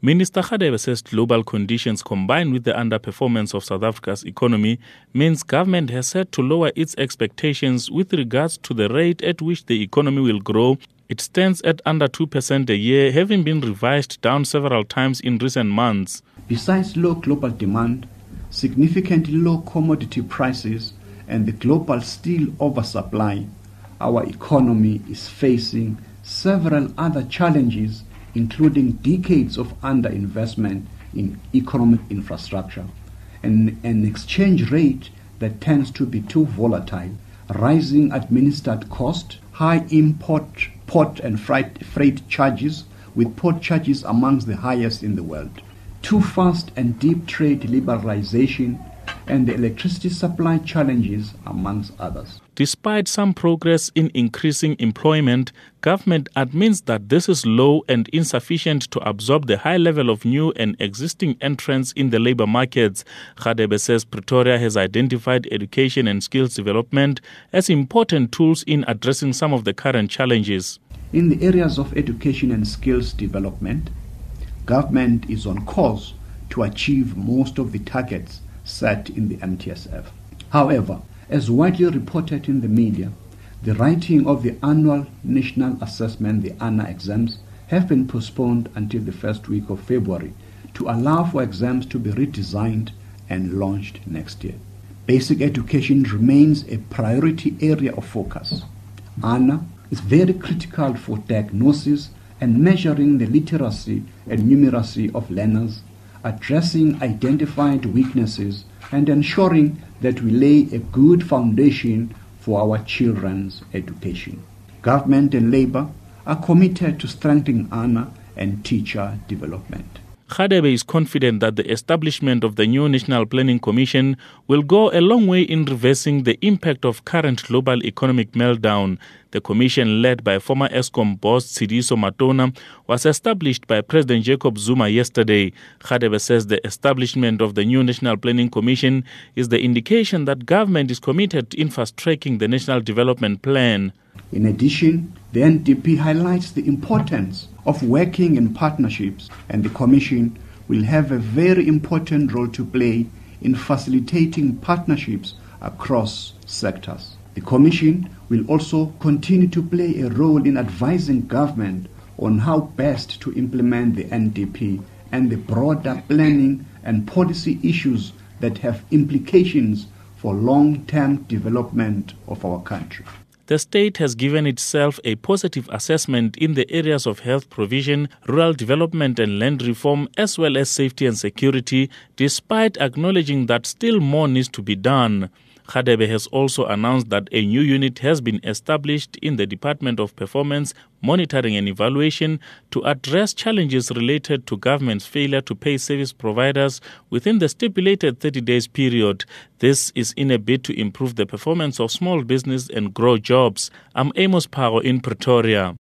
Minister Radebe says global conditions combined with the underperformance of South Africa's economy means government has set to lower its expectations with regards to the rate at which the economy will grow. It stands at under 2% a year, having been revised down several times in recent months. Besides low global demand, significantly low commodity prices, and the global steel oversupply, our economy is facing several other challenges including decades of underinvestment in economic infrastructure, and an exchange rate that tends to be too volatile, rising administered cost, high import port and freight, freight charges, with port charges amongst the highest in the world, too fast and deep trade liberalization and the electricity supply challenges, amongst others. Despite some progress in increasing employment, government admits that this is low and insufficient to absorb the high level of new and existing entrants in the labor markets. Radebe says Pretoria has identified education and skills development as important tools in addressing some of the current challenges. In the areas of education and skills development, government is on course to achieve most of the targets set in the MTSF. However, as widely reported in the media, the writing of the annual national assessment, the ANA exams, have been postponed until the first week of February to allow for exams to be redesigned and launched next year. Basic education remains a priority area of focus. ANA is very critical for diagnosis and measuring the literacy and numeracy of learners addressing identified weaknesses, and ensuring that we lay a good foundation for our children's education. Government and labor are committed to strengthening ANA and teacher development. Radebe is confident that the establishment of the new National Planning Commission will go a long way in reversing the impact of current global economic meltdown. The commission, led by former Eskom boss Tshediso Matona, was established by President Jacob Zuma yesterday. Radebe says the establishment of the new National Planning Commission is the indication that government is committed in fast tracking the National Development Plan. In addition, the NDP highlights the importance of working in partnerships, and the Commission will have a very important role to play in facilitating partnerships across sectors. The Commission will also continue to play a role in advising government on how best to implement the NDP and the broader planning and policy issues that have implications for long term development of our country. The state has given itself a positive assessment in the areas of health provision, rural development and land reform, as well as safety and security, despite acknowledging that still more needs to be done. Radebe has also announced that a new unit has been established in the Department of Performance, Monitoring and Evaluation to address challenges related to government's failure to pay service providers within the stipulated 30 days period. This is in a bid to improve the performance of small business and grow jobs. I'm Amos Paro in Pretoria.